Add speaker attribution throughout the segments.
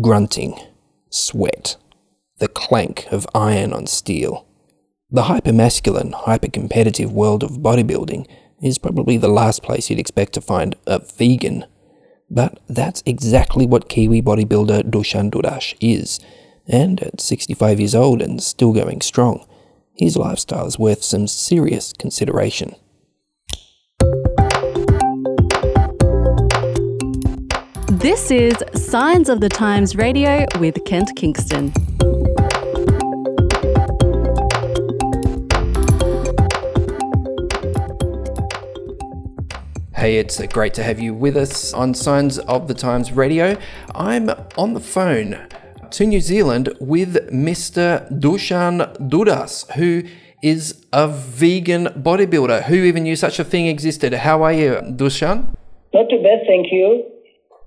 Speaker 1: grunting, sweat, the clank of iron on steel. The hypermasculine, hypercompetitive world of bodybuilding is probably the last place you'd expect to find a vegan. But that's exactly what Kiwi bodybuilder Dusan Dudas is. And at 65 years old and still going strong, his lifestyle is worth some serious consideration.
Speaker 2: This is Signs of the Times Radio with Kent Kingston.
Speaker 1: Hey, it's great to have you with us on Signs of the Times Radio. I'm on the phone to New Zealand with Mr. Dusan Dudas, who is a vegan bodybuilder. Who even knew such a thing existed? How are you, Dusan?
Speaker 3: Not too bad, thank you.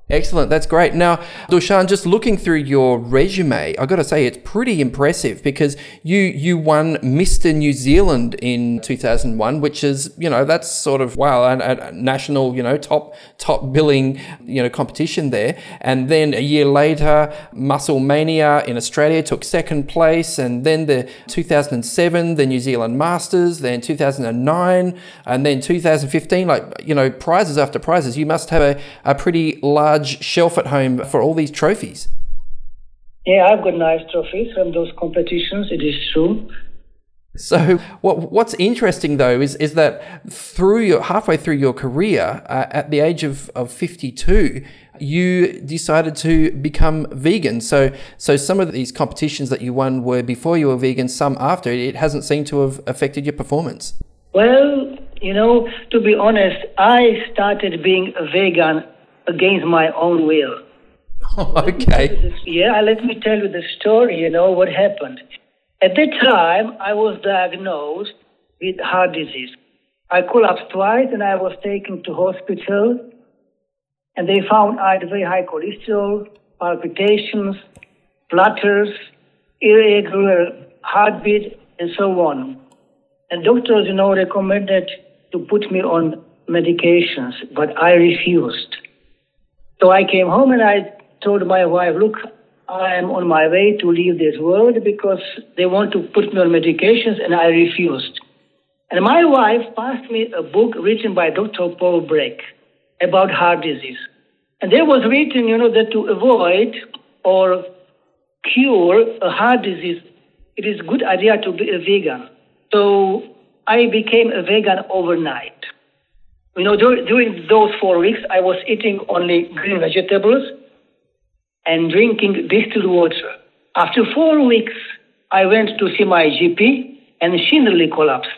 Speaker 1: Excellent, that's great. Now, Dusan, just looking through your resume, I got to say it's pretty impressive because you you won Mr. New Zealand in 2001, which is you know that's sort of wow, a, a national you know top top billing you know competition there. And then a year later, Musclemania in Australia took second place, and then the 2007 the New Zealand Masters, then 2009, and then 2015, like you know prizes after prizes. You must have a, a pretty large large shelf at home for all these trophies.
Speaker 3: Yeah, I've got nice trophies from those competitions. It is true.
Speaker 1: So what what's interesting though is is that through your halfway through your career uh, at the age of, of 52 you decided to become vegan so so some of these competitions that you won were before you were vegan some after it hasn't seemed to have affected your performance
Speaker 3: well you know to be honest I started being a vegan against my own will.
Speaker 1: okay.
Speaker 3: Yeah, let me tell you the story, you know, what happened. At that time, I was diagnosed with heart disease. I collapsed twice and I was taken to hospital and they found I had very high cholesterol, palpitations, flutters, irregular heartbeat, and so on. And doctors, you know, recommended to put me on medications, but I refused. So I came home and I told my wife, look, I am on my way to leave this world because they want to put me on medications and I refused. And my wife passed me a book written by Dr. Paul Bragg about heart disease. And there was written, you know, that to avoid or cure a heart disease, it is a good idea to be a vegan. So I became a vegan overnight. You know, dur- during those four weeks, I was eating only green vegetables and drinking distilled water. After four weeks, I went to see my GP and she nearly collapsed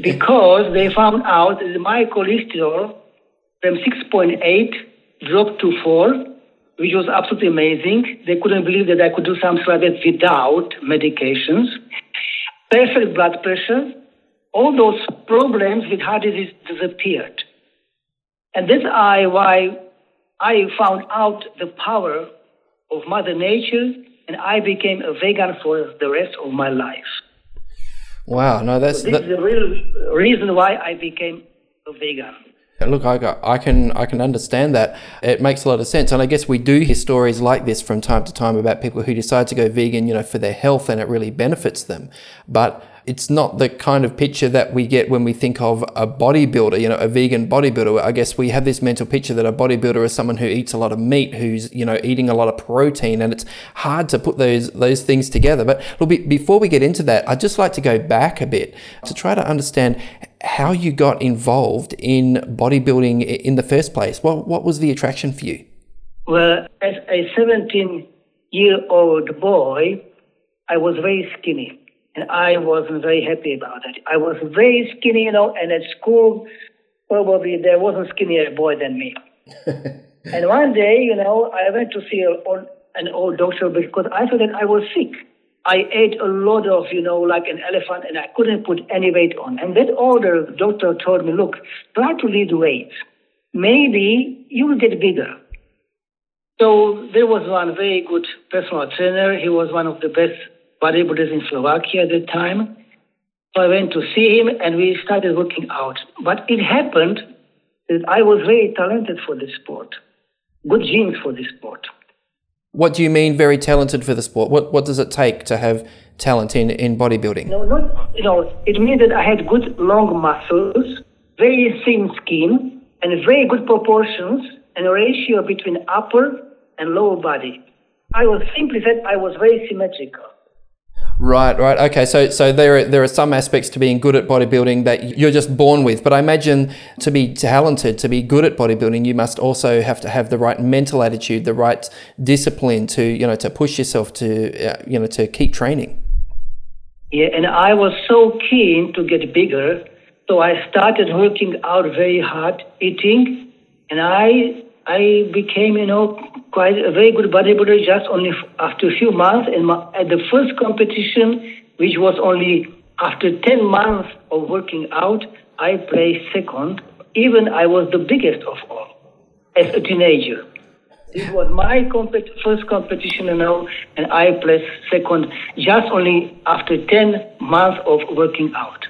Speaker 3: because they found out that my cholesterol from 6.8 dropped to 4, which was absolutely amazing. They couldn't believe that I could do something like that without medications. Perfect blood pressure, all those problems with heart disease disappeared. And this I why I found out the power of Mother Nature and I became a vegan for the rest of my life.
Speaker 1: Wow, no, that's
Speaker 3: so this that... is the real reason why I became a vegan.
Speaker 1: Look, I, I can I can understand that. It makes a lot of sense, and I guess we do hear stories like this from time to time about people who decide to go vegan, you know, for their health, and it really benefits them. But it's not the kind of picture that we get when we think of a bodybuilder, you know, a vegan bodybuilder. I guess we have this mental picture that a bodybuilder is someone who eats a lot of meat, who's, you know, eating a lot of protein, and it's hard to put those those things together. But look, before we get into that, I'd just like to go back a bit to try to understand how you got involved in bodybuilding in the first place. What what was the attraction for you?
Speaker 3: Well, as a 17 year old boy, I was very skinny and I wasn't very happy about it. I was very skinny, you know, and at school, probably there wasn't a skinnier boy than me. and one day, you know, I went to see an old doctor because I thought that I was sick. I ate a lot of, you know, like an elephant, and I couldn't put any weight on. And that older doctor told me, look, try to lose weight. Maybe you will get bigger. So there was one very good personal trainer. He was one of the best bodybuilders in Slovakia at the time. So I went to see him and we started working out. But it happened that I was very talented for this sport, good genes for this sport.
Speaker 1: What do you mean very talented for the sport? What what does it take to have talent in, in bodybuilding?
Speaker 3: No, not you know. It means that I had good long muscles, very thin skin, and very good proportions and a ratio between upper and lower body. I was simply said I was very symmetrical.
Speaker 1: Right, right. Okay, so so there are, there are some aspects to being good at bodybuilding that you're just born with, but I imagine to be talented, to be good at bodybuilding, you must also have to have the right mental attitude, the right discipline to you know to push yourself to uh, you know to keep training.
Speaker 3: Yeah, and I was so keen to get bigger, so I started working out very hard, eating, and I I became you know quite a very good bodybuilder just only after a few months. And my, at the first competition, which was only after 10 months of working out, I placed second. Even I was the biggest of all as a teenager. This was my first competition, you know, and I placed second just only after 10 months of working out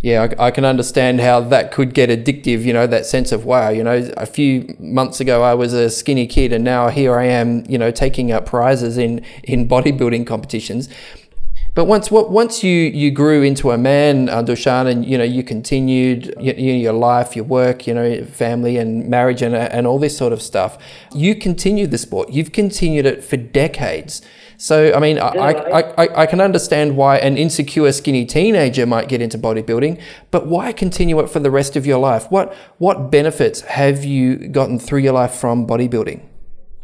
Speaker 1: yeah, I, I, can understand how that could get addictive, you know, that sense of, wow, you know, a few months ago I was a skinny kid and now here I am, you know, taking up prizes in, in bodybuilding competitions. But once once you, you grew into a man, uh, Dusan, and you know you continued you, your life, your work, you know, family and marriage and and all this sort of stuff, you continued the sport. You've continued it for decades. So, I mean, I, I, I, I, can understand why an insecure, skinny teenager might get into bodybuilding, but why continue it for the rest of your life? What, what benefits have you gotten through your life from bodybuilding?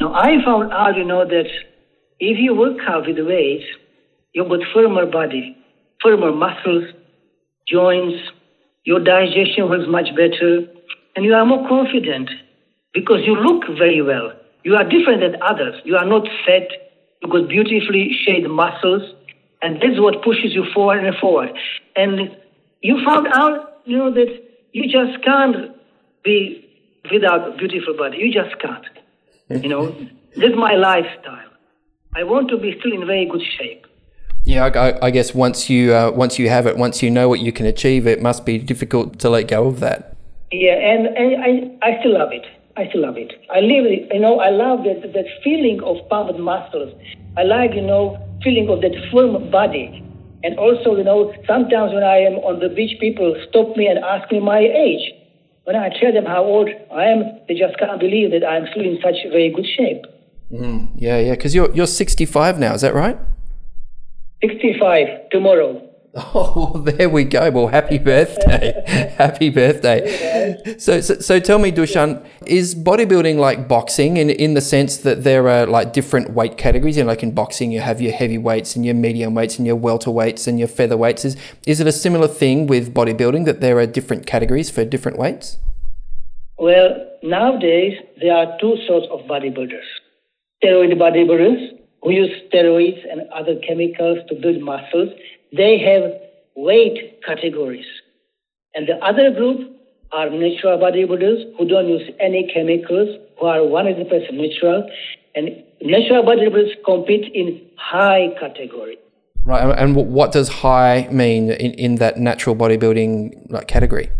Speaker 3: Now, I found out, you know, that if you work out with weights, you got firmer body, firmer muscles, joints, your digestion works much better, and you are more confident because you look very well. You are different than others. You are not fat you got beautifully shaped muscles, and this is what pushes you forward and forward. And you found out, you know, that you just can't be without a beautiful body. You just can't. You know, this is my lifestyle. I want to be still in very good shape.
Speaker 1: Yeah, I, I guess once you uh, once you have it, once you know what you can achieve, it must be difficult to let go of that.
Speaker 3: Yeah, and, and I I still love it. I still love it. I live it. You know, I love that that feeling of pumped muscles. I like, you know, feeling of that firm body. And also, you know, sometimes when I am on the beach, people stop me and ask me my age. When I tell them how old I am, they just can't believe that I'm still in such very good shape.
Speaker 1: Mm, yeah, yeah, because you're you're 65 now, is that right?
Speaker 3: 65 tomorrow.
Speaker 1: Oh, well, there we go. Well, happy birthday. happy birthday. So, so, so tell me, Dusan, is bodybuilding like boxing in, in the sense that there are like different weight categories? You know, like in boxing, you have your heavyweights and your medium weights and your welterweights and your featherweights. Is, is it a similar thing with bodybuilding that there are different categories for different weights?
Speaker 3: Well, nowadays, there are two sorts of bodybuilders steroid bodybuilders who use steroids and other chemicals to build muscles they have weight categories. And the other group are natural bodybuilders who don't use any chemicals, who are 100% natural. And natural bodybuilders compete in high category.
Speaker 1: Right. And what does high mean in, in that natural bodybuilding like, category?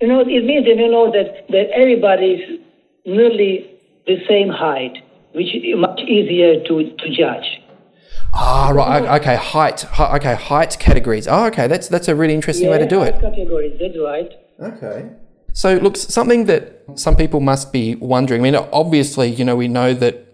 Speaker 3: You know, it means that you know that, that everybody is nearly the same height, which is much easier to, to judge.
Speaker 1: Ah, right. Okay, height. Okay, height categories. Oh, okay. That's that's a really interesting
Speaker 3: yeah,
Speaker 1: way to do it.
Speaker 3: Categories. That's right.
Speaker 1: Okay. So, look, something that some people must be wondering. I mean, obviously, you know, we know that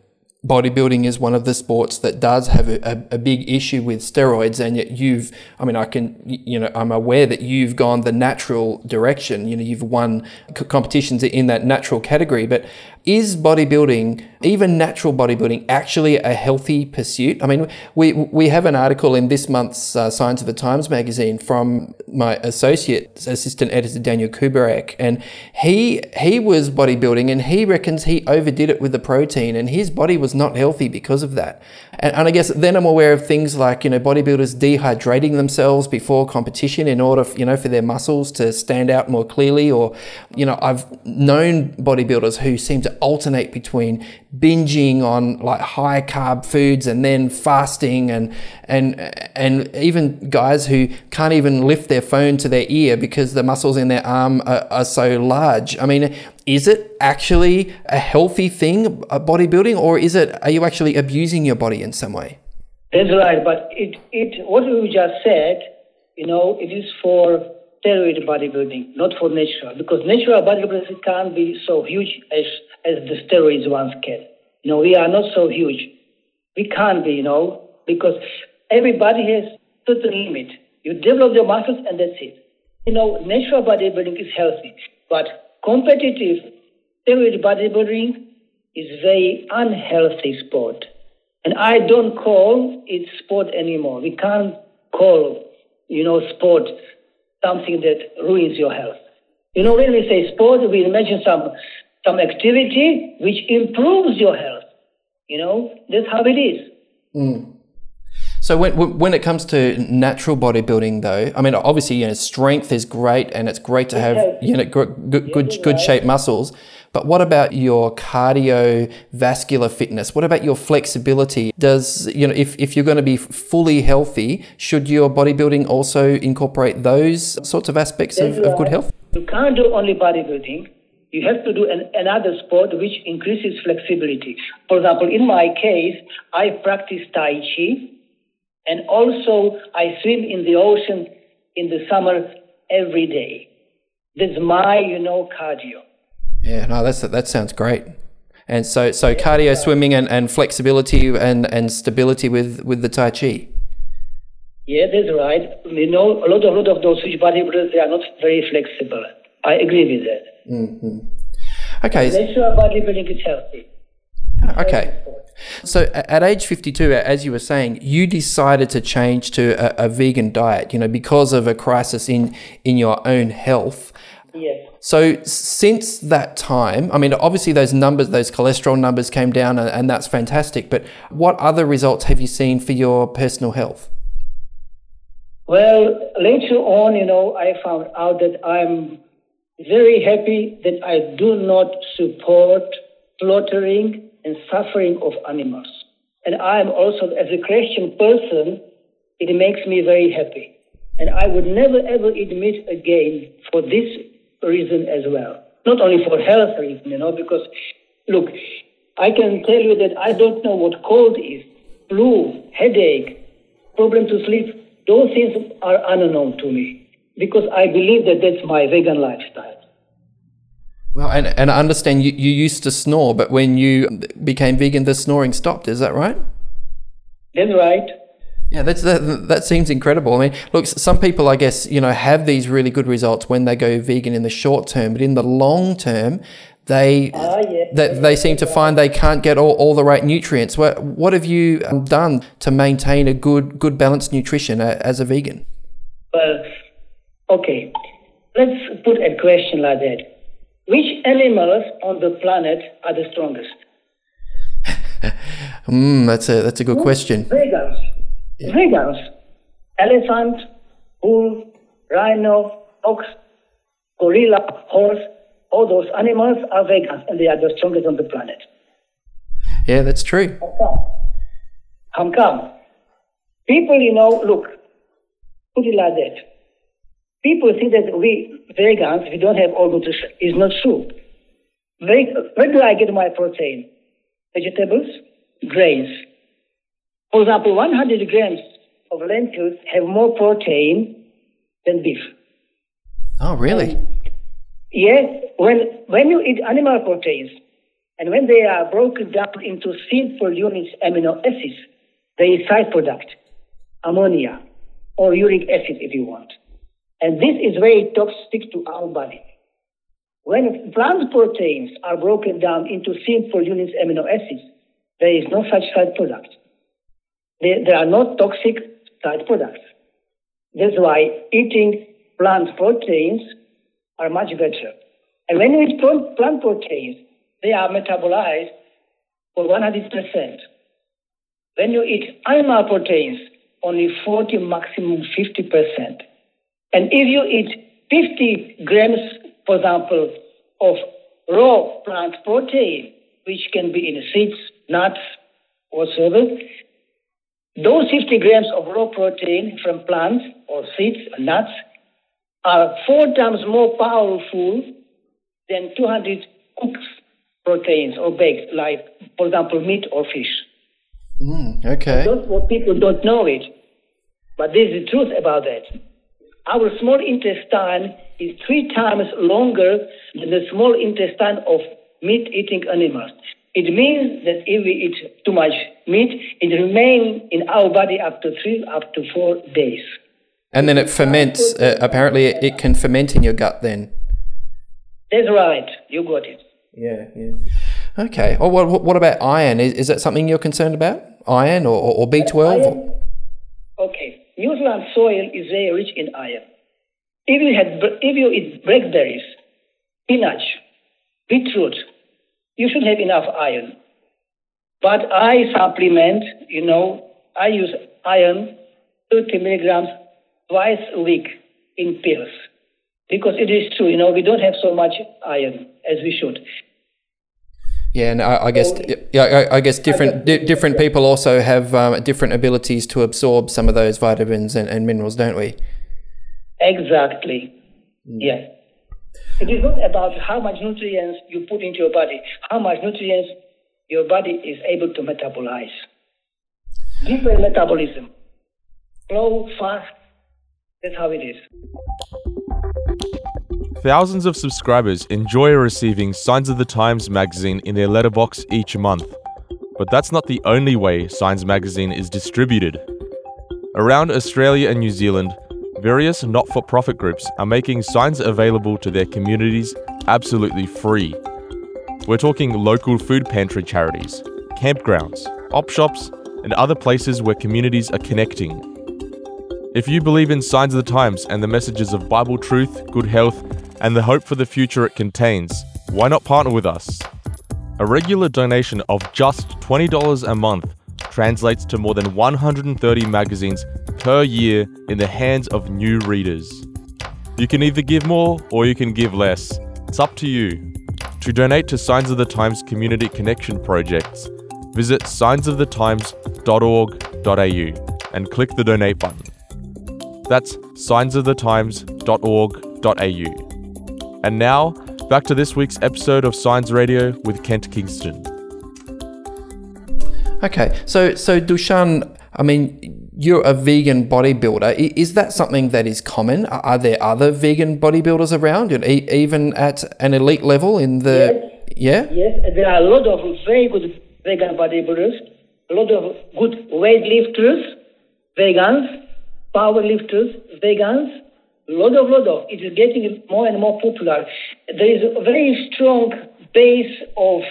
Speaker 1: bodybuilding is one of the sports that does have a, a, a, big issue with steroids and yet you've i mean i can you know i'm aware that you've gone the natural direction you know you've won competitions in that natural category but is bodybuilding, even natural bodybuilding, actually a healthy pursuit? I mean, we, we have an article in this month's uh, Signs of the Times magazine from my associate assistant editor, Daniel Kubarek, and he, he was bodybuilding and he reckons he overdid it with the protein and his body was not healthy because of that. And, and I guess then I'm aware of things like, you know, bodybuilders dehydrating themselves before competition in order, you know, for their muscles to stand out more clearly. Or, you know, I've known bodybuilders who seem to alternate between binging on like high carb foods and then fasting and and and even guys who can't even lift their phone to their ear because the muscles in their arm are, are so large. I mean, is it actually a healthy thing, uh, bodybuilding, or is it are you actually abusing your body in some way?
Speaker 3: That's right, but it it what you just said, you know, it is for steroid bodybuilding, not for natural, because natural bodybuilding can't be so huge as as the steroids once can. You know, we are not so huge. We can't be, you know, because everybody has certain limit. You develop your muscles and that's it. You know, natural bodybuilding is healthy, but competitive steroid bodybuilding is very unhealthy sport. And I don't call it sport anymore. We can't call, you know, sport something that ruins your health. You know, when we say sport, we imagine some some activity which improves your health. You know, that's how it is.
Speaker 1: Mm. So when when it comes to natural bodybuilding, though, I mean, obviously, you know, strength is great, and it's great to have you know good good good, good shaped muscles. But what about your cardiovascular fitness? What about your flexibility? Does, you know, if, if you're going to be fully healthy, should your bodybuilding also incorporate those sorts of aspects of, of good health?
Speaker 3: You can't do only bodybuilding. You have to do an, another sport which increases flexibility. For example, in my case, I practice Tai Chi and also I swim in the ocean in the summer every day. That's my, you know, cardio.
Speaker 1: Yeah, no, that's that sounds great. And so, so cardio, swimming, and, and flexibility and, and stability with, with the Tai Chi.
Speaker 3: Yeah, that's right. You know, a lot of, lot of those switch bodybuilders, they are not very flexible. I agree with that.
Speaker 1: Mm-hmm. Okay.
Speaker 3: Natural bodybuilding is healthy.
Speaker 1: Okay. So at age 52, as you were saying, you decided to change to a, a vegan diet, you know, because of a crisis in, in your own health.
Speaker 3: Yes.
Speaker 1: So since that time, I mean, obviously those numbers, those cholesterol numbers came down, and, and that's fantastic. But what other results have you seen for your personal health?
Speaker 3: Well, later on, you know, I found out that I'm very happy that I do not support slaughtering and suffering of animals. And I am also, as a Christian person, it makes me very happy. And I would never ever admit again for this reason as well. Not only for health reason, you know, because look, I can tell you that I don't know what cold is, flu, headache, problem to sleep. Those things are unknown to me because I believe that that's my vegan lifestyle.
Speaker 1: Well, and, and I understand you, you used to snore, but when you became vegan, the snoring stopped. Is that right?
Speaker 3: That's right.
Speaker 1: Yeah, that's that, that seems incredible. I mean, look, some people, I guess, you know, have these really good results when they go vegan in the short term, but in the long term, they uh, yes. they, they seem to find they can't get all, all the right nutrients. What what have you done to maintain a good good balanced nutrition uh, as a vegan?
Speaker 3: Well, okay, let's put a question like that: Which animals on the planet are the strongest?
Speaker 1: mm, that's a that's a good question.
Speaker 3: Vegans. Vegans, elephant, bull, rhino, ox, gorilla, horse, all those animals are vegans and they are the strongest on the planet.
Speaker 1: Yeah, that's true.
Speaker 3: How come? People, you know, look, put it like that. People think that we vegans, we don't have all nutrition. It's not true. Where do I get my protein? Vegetables, grains, for example, 100 grams of lentils have more protein than beef.
Speaker 1: Oh, really? Um,
Speaker 3: yes. When, when you eat animal proteins, and when they are broken down into simple units amino acids, they side product, ammonia, or uric acid if you want. And this is very toxic to our body. When plant proteins are broken down into simple units amino acids, there is no such side product. There, they are no toxic side products. That's why eating plant proteins are much better. And when you eat plant proteins, they are metabolized for 100%. When you eat animal proteins, only 40, maximum 50%. And if you eat 50 grams, for example, of raw plant protein, which can be in seeds, nuts, whatsoever. Those 50 grams of raw protein from plants or seeds and nuts are four times more powerful than 200 cooked proteins or baked, like, for example, meat or fish.
Speaker 1: Mm, okay.
Speaker 3: That's what people don't know it. But this is the truth about that. Our small intestine is three times longer than the small intestine of meat-eating animals. It means that if we eat too much meat, it remains in our body up to three, up to four days.
Speaker 1: And then it ferments. Uh, apparently, it, it can ferment in your gut then.
Speaker 3: That's right. You got it.
Speaker 1: Yeah, yeah. Okay. Oh, what, what about iron? Is, is that something you're concerned about? Iron or, or B12?
Speaker 3: Iron, okay. New Zealand soil is very rich in iron. If you, had, if you eat blackberries, spinach, beetroot, you should have enough iron. But I supplement, you know, I use iron 30 milligrams twice a week in pills. Because it is true, you know, we don't have so much iron as we should.
Speaker 1: Yeah, and I, I guess yeah, I, I guess different di- different people also have um, different abilities to absorb some of those vitamins and, and minerals, don't we?
Speaker 3: Exactly. Mm. Yes. It is not about how much nutrients you put into your body, how much nutrients your body is able to metabolize. Different metabolism. Slow, fast. That's how it is.
Speaker 4: Thousands of subscribers enjoy receiving Signs of the Times magazine in their letterbox each month. But that's not the only way Signs magazine is distributed. Around Australia and New Zealand, various not for profit groups are making signs available to their communities absolutely free. We're talking local food pantry charities, campgrounds, op shops, and other places where communities are connecting. If you believe in Signs of the Times and the messages of Bible truth, good health, and the hope for the future it contains, why not partner with us? A regular donation of just $20 a month translates to more than 130 magazines per year in the hands of new readers. You can either give more or you can give less. It's up to you. To donate to Signs of the Times Community Connection projects, visit signsofthetimes.org.au and click the donate button. That's signsofthetimes.org.au. And now, back to this week's episode of Signs Radio with Kent Kingston.
Speaker 1: Okay, so so Dusan, I mean, you're a vegan bodybuilder. Is that something that is common? Are there other vegan bodybuilders around, even at an elite level in the?
Speaker 3: Yes. Yeah. Yes, there are a lot of very good vegan bodybuilders, a lot of good weightlifters, vegans, powerlifters, vegans, lot of it is getting more and more popular. There is a very strong base of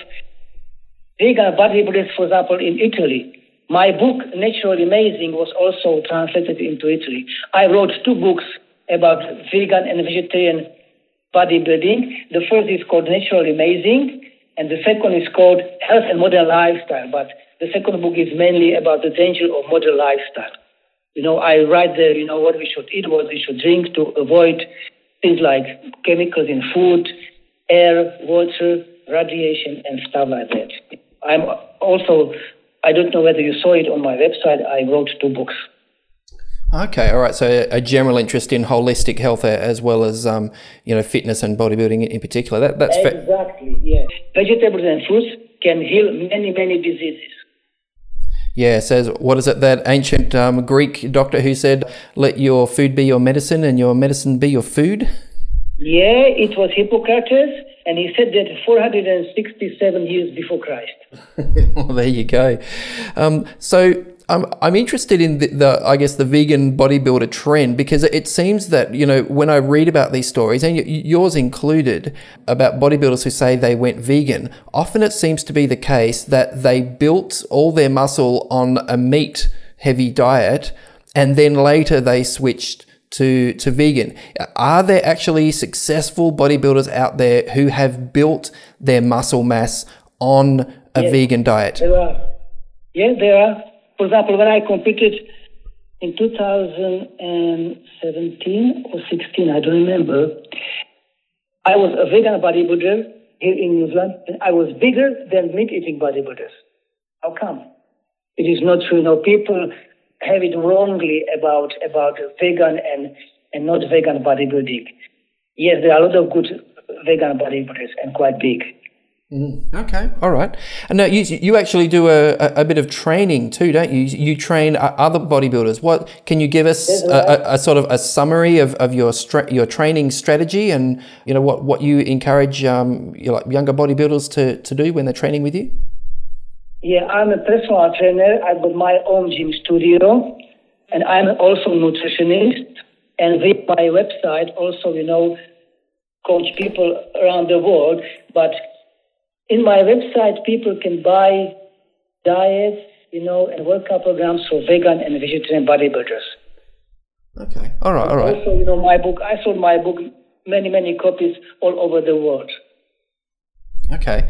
Speaker 3: vegan bodybuilders, for example, in Italy. My book, Naturally Amazing, was also translated into Italy. I wrote two books about vegan and vegetarian bodybuilding. The first is called Naturally Amazing, and the second is called Health and Modern Lifestyle. But the second book is mainly about the danger of modern lifestyle. You know, I write there, you know, what we should eat, what we should drink to avoid things like chemicals in food, air, water, radiation, and stuff like that. I'm also, I don't know whether you saw it on my website, I wrote two books.
Speaker 1: Okay, all right. So a general interest in holistic health as well as um, you know fitness and bodybuilding in particular. That, that's
Speaker 3: exactly fa- yeah. Vegetables and fruits can heal many many diseases.
Speaker 1: Yeah, says, what is it, that ancient um, Greek doctor who said, let your food be your medicine and your medicine be your food?
Speaker 3: Yeah, it was Hippocrates, and he said that 467 years before Christ.
Speaker 1: well, there you go. Um, so I'm, I'm interested in the, the, I guess, the vegan bodybuilder trend because it seems that, you know, when I read about these stories, and yours included, about bodybuilders who say they went vegan, often it seems to be the case that they built all their muscle on a meat heavy diet and then later they switched to, to vegan. Are there actually successful bodybuilders out there who have built their muscle mass on a yes, vegan diet?
Speaker 3: There are. Yeah, there are. For example, when I competed in 2017 or 16, I don't remember, I was a vegan bodybuilder here in New Zealand, and I was bigger than meat-eating bodybuilders. How come? It is not true. No, people have it wrongly about about vegan and and not vegan bodybuilding. Yes, there are a lot of good vegan bodybuilders and quite big.
Speaker 1: Mm, okay, all right. And now you you actually do a, a, a, bit of training too, don't you? You train other bodybuilders. What can you give us a, a, sort of a summary of, of your stra- your training strategy and you know what, what you encourage um, your, like younger bodybuilders to, to do when they're training with you?
Speaker 3: Yeah, I'm a personal trainer. I've got my own gym studio, and I'm also a nutritionist. And with my website, also you know, coach people around the world, but in my website, people can buy diets, you know, and workout programs for vegan and vegetarian bodybuilders.
Speaker 1: Okay. All right. All right.
Speaker 3: Also, you know, my book. I sold my book many, many copies all over the world.
Speaker 1: Okay.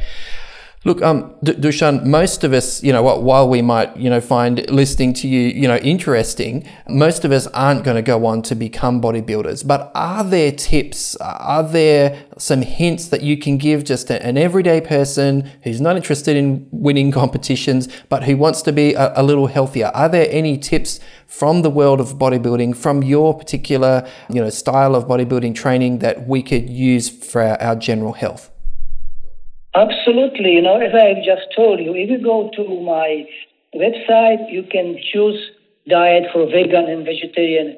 Speaker 1: Look, um, D- Dusan, most of us, you know, while we might, you know, find listening to you, you know, interesting, most of us aren't going to go on to become bodybuilders. But are there tips? Are there some hints that you can give just an everyday person who's not interested in winning competitions, but who wants to be a, a little healthier? Are there any tips from the world of bodybuilding, from your particular, you know, style of bodybuilding training that we could use for our, our general health?
Speaker 3: Absolutely. You know, as I've just told you, if you go to my website, you can choose diet for vegan and vegetarian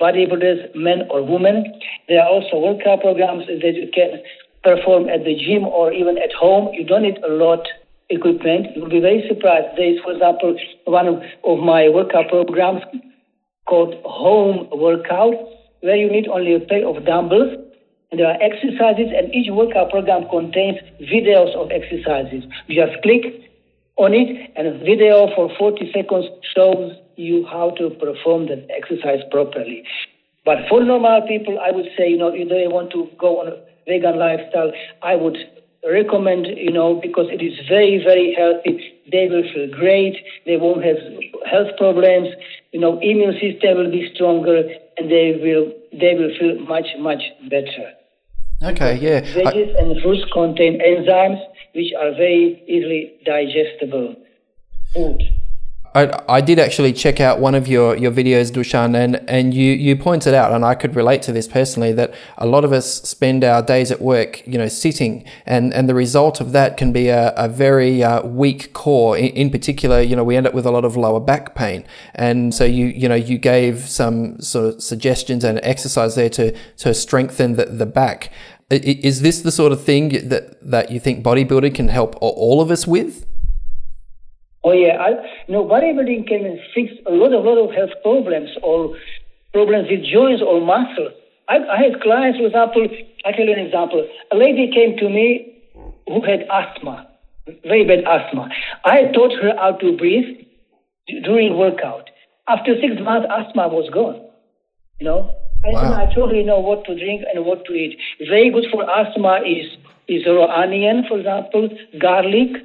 Speaker 3: bodybuilders, men or women. There are also workout programs that you can perform at the gym or even at home. You don't need a lot equipment. You'll be very surprised. There is, for example, one of, of my workout programs called Home Workout, where you need only a pair of dumbbells there are exercises, and each workout program contains videos of exercises. You just click on it, and a video for 40 seconds shows you how to perform that exercise properly. But for normal people, I would say, you know, if they want to go on a vegan lifestyle, I would recommend, you know, because it is very, very healthy. They will feel great. They won't have health problems. You know, immune system will be stronger, and they will they will feel much, much better.
Speaker 1: Okay, yeah.
Speaker 3: Veggies I... and fruits contain enzymes which are very easily digestible food.
Speaker 1: I, I did actually check out one of your, your videos, Dusan, and, and you, you pointed out, and I could relate to this personally, that a lot of us spend our days at work, you know, sitting, and, and the result of that can be a, a very uh, weak core. In, in, particular, you know, we end up with a lot of lower back pain, and so you you know you gave some sort of suggestions and exercise there to to strengthen the, the back. Is this the sort of thing that that you think bodybuilding can help all of us with?
Speaker 3: Oh yeah, I, you know, bodybuilding can fix a lot of lot of health problems or problems with joints or muscles. I, I had clients, for example, I tell you an example. A lady came to me who had asthma, very bad asthma. I taught her how to breathe during workout. After six months, asthma was gone. You know, wow. I, I told know, what to drink and what to eat. Very good for asthma is is raw onion, for example, garlic,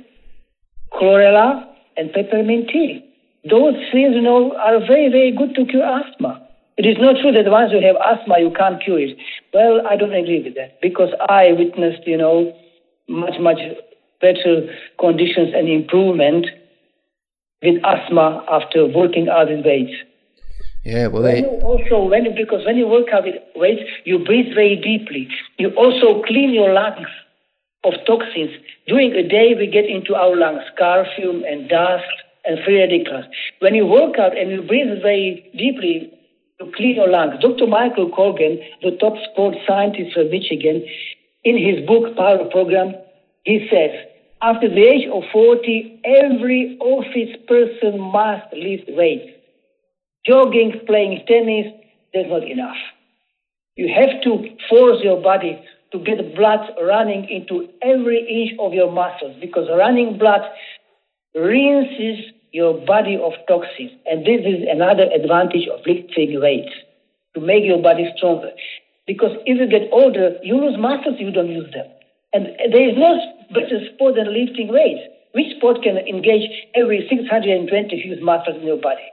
Speaker 3: chlorella, and peppermint tea. Those things, you know, are very, very good to cure asthma. It is not true that once you have asthma, you can't cure it. Well, I don't agree with that because I witnessed, you know, much, much better conditions and improvement with asthma after working out with weights.
Speaker 1: Yeah, well, they
Speaker 3: also when because when you work out with weights, you breathe very deeply. You also clean your lungs of toxins. During a day, we get into our lungs car fume and dust and free radicals. When you work out and you breathe very deeply, you clean your lungs. Dr. Michael Colgan, the top sports scientist from Michigan, in his book Power Program, he says, after the age of 40, every office person must lift weights. Jogging, playing tennis, that's not enough. You have to force your body to get blood running into every inch of your muscles because running blood rinses your body of toxins. And this is another advantage of lifting weights to make your body stronger. Because if you get older, you lose muscles, you don't use them. And there is no better sport than lifting weights. Which sport can engage every 620 fuse muscles in your body?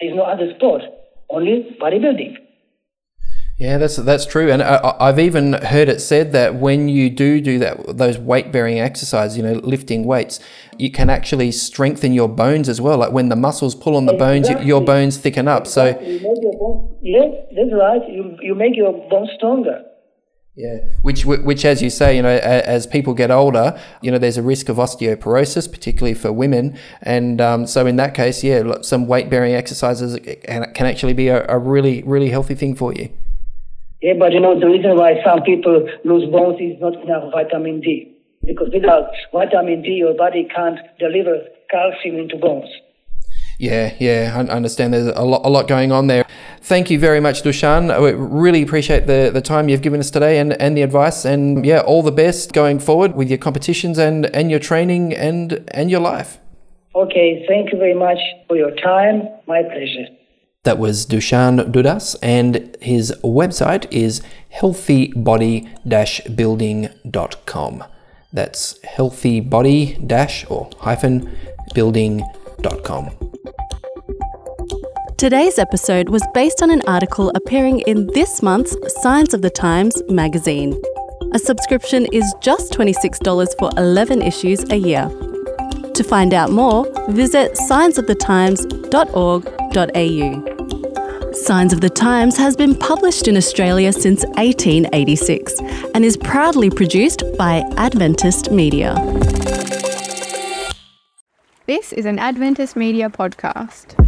Speaker 3: There is no other sport, only bodybuilding.
Speaker 1: Yeah, that's that's true, and I, I've even heard it said that when you do do that, those weight bearing exercises, you know, lifting weights, you can actually strengthen your bones as well. Like when the muscles pull on the bones, your bones thicken up. So
Speaker 3: You make your bones, yes, that's right. You, you make your bones stronger.
Speaker 1: Yeah, which which, as you say, you know, as people get older, you know, there's a risk of osteoporosis, particularly for women, and um, so in that case, yeah, some weight bearing exercises can actually be a, a really really healthy thing for you.
Speaker 3: Yeah, but you know, the reason why some people lose bones is not enough vitamin D. Because without vitamin D, your body can't deliver calcium into bones.
Speaker 1: Yeah, yeah, I understand. There's a lot, a lot going on there. Thank you very much, Dusan. Uh, we really appreciate the, the time you've given us today and, and the advice. And yeah, all the best going forward with your competitions and, and your training and and your life.
Speaker 3: Okay, thank you very much for your time. My pleasure.
Speaker 1: That was Dusan Dudas, and his website is healthybody-building.com. That's healthybody- or hyphen building.com.
Speaker 2: Today's episode was based on an article appearing in this month's Signs of the Times magazine. A subscription is just $26 for 11 issues a year. To find out more, visit signsofthetimes.org.au. Signs of the Times has been published in Australia since 1886 and is proudly produced by Adventist Media.
Speaker 5: This is an Adventist Media podcast.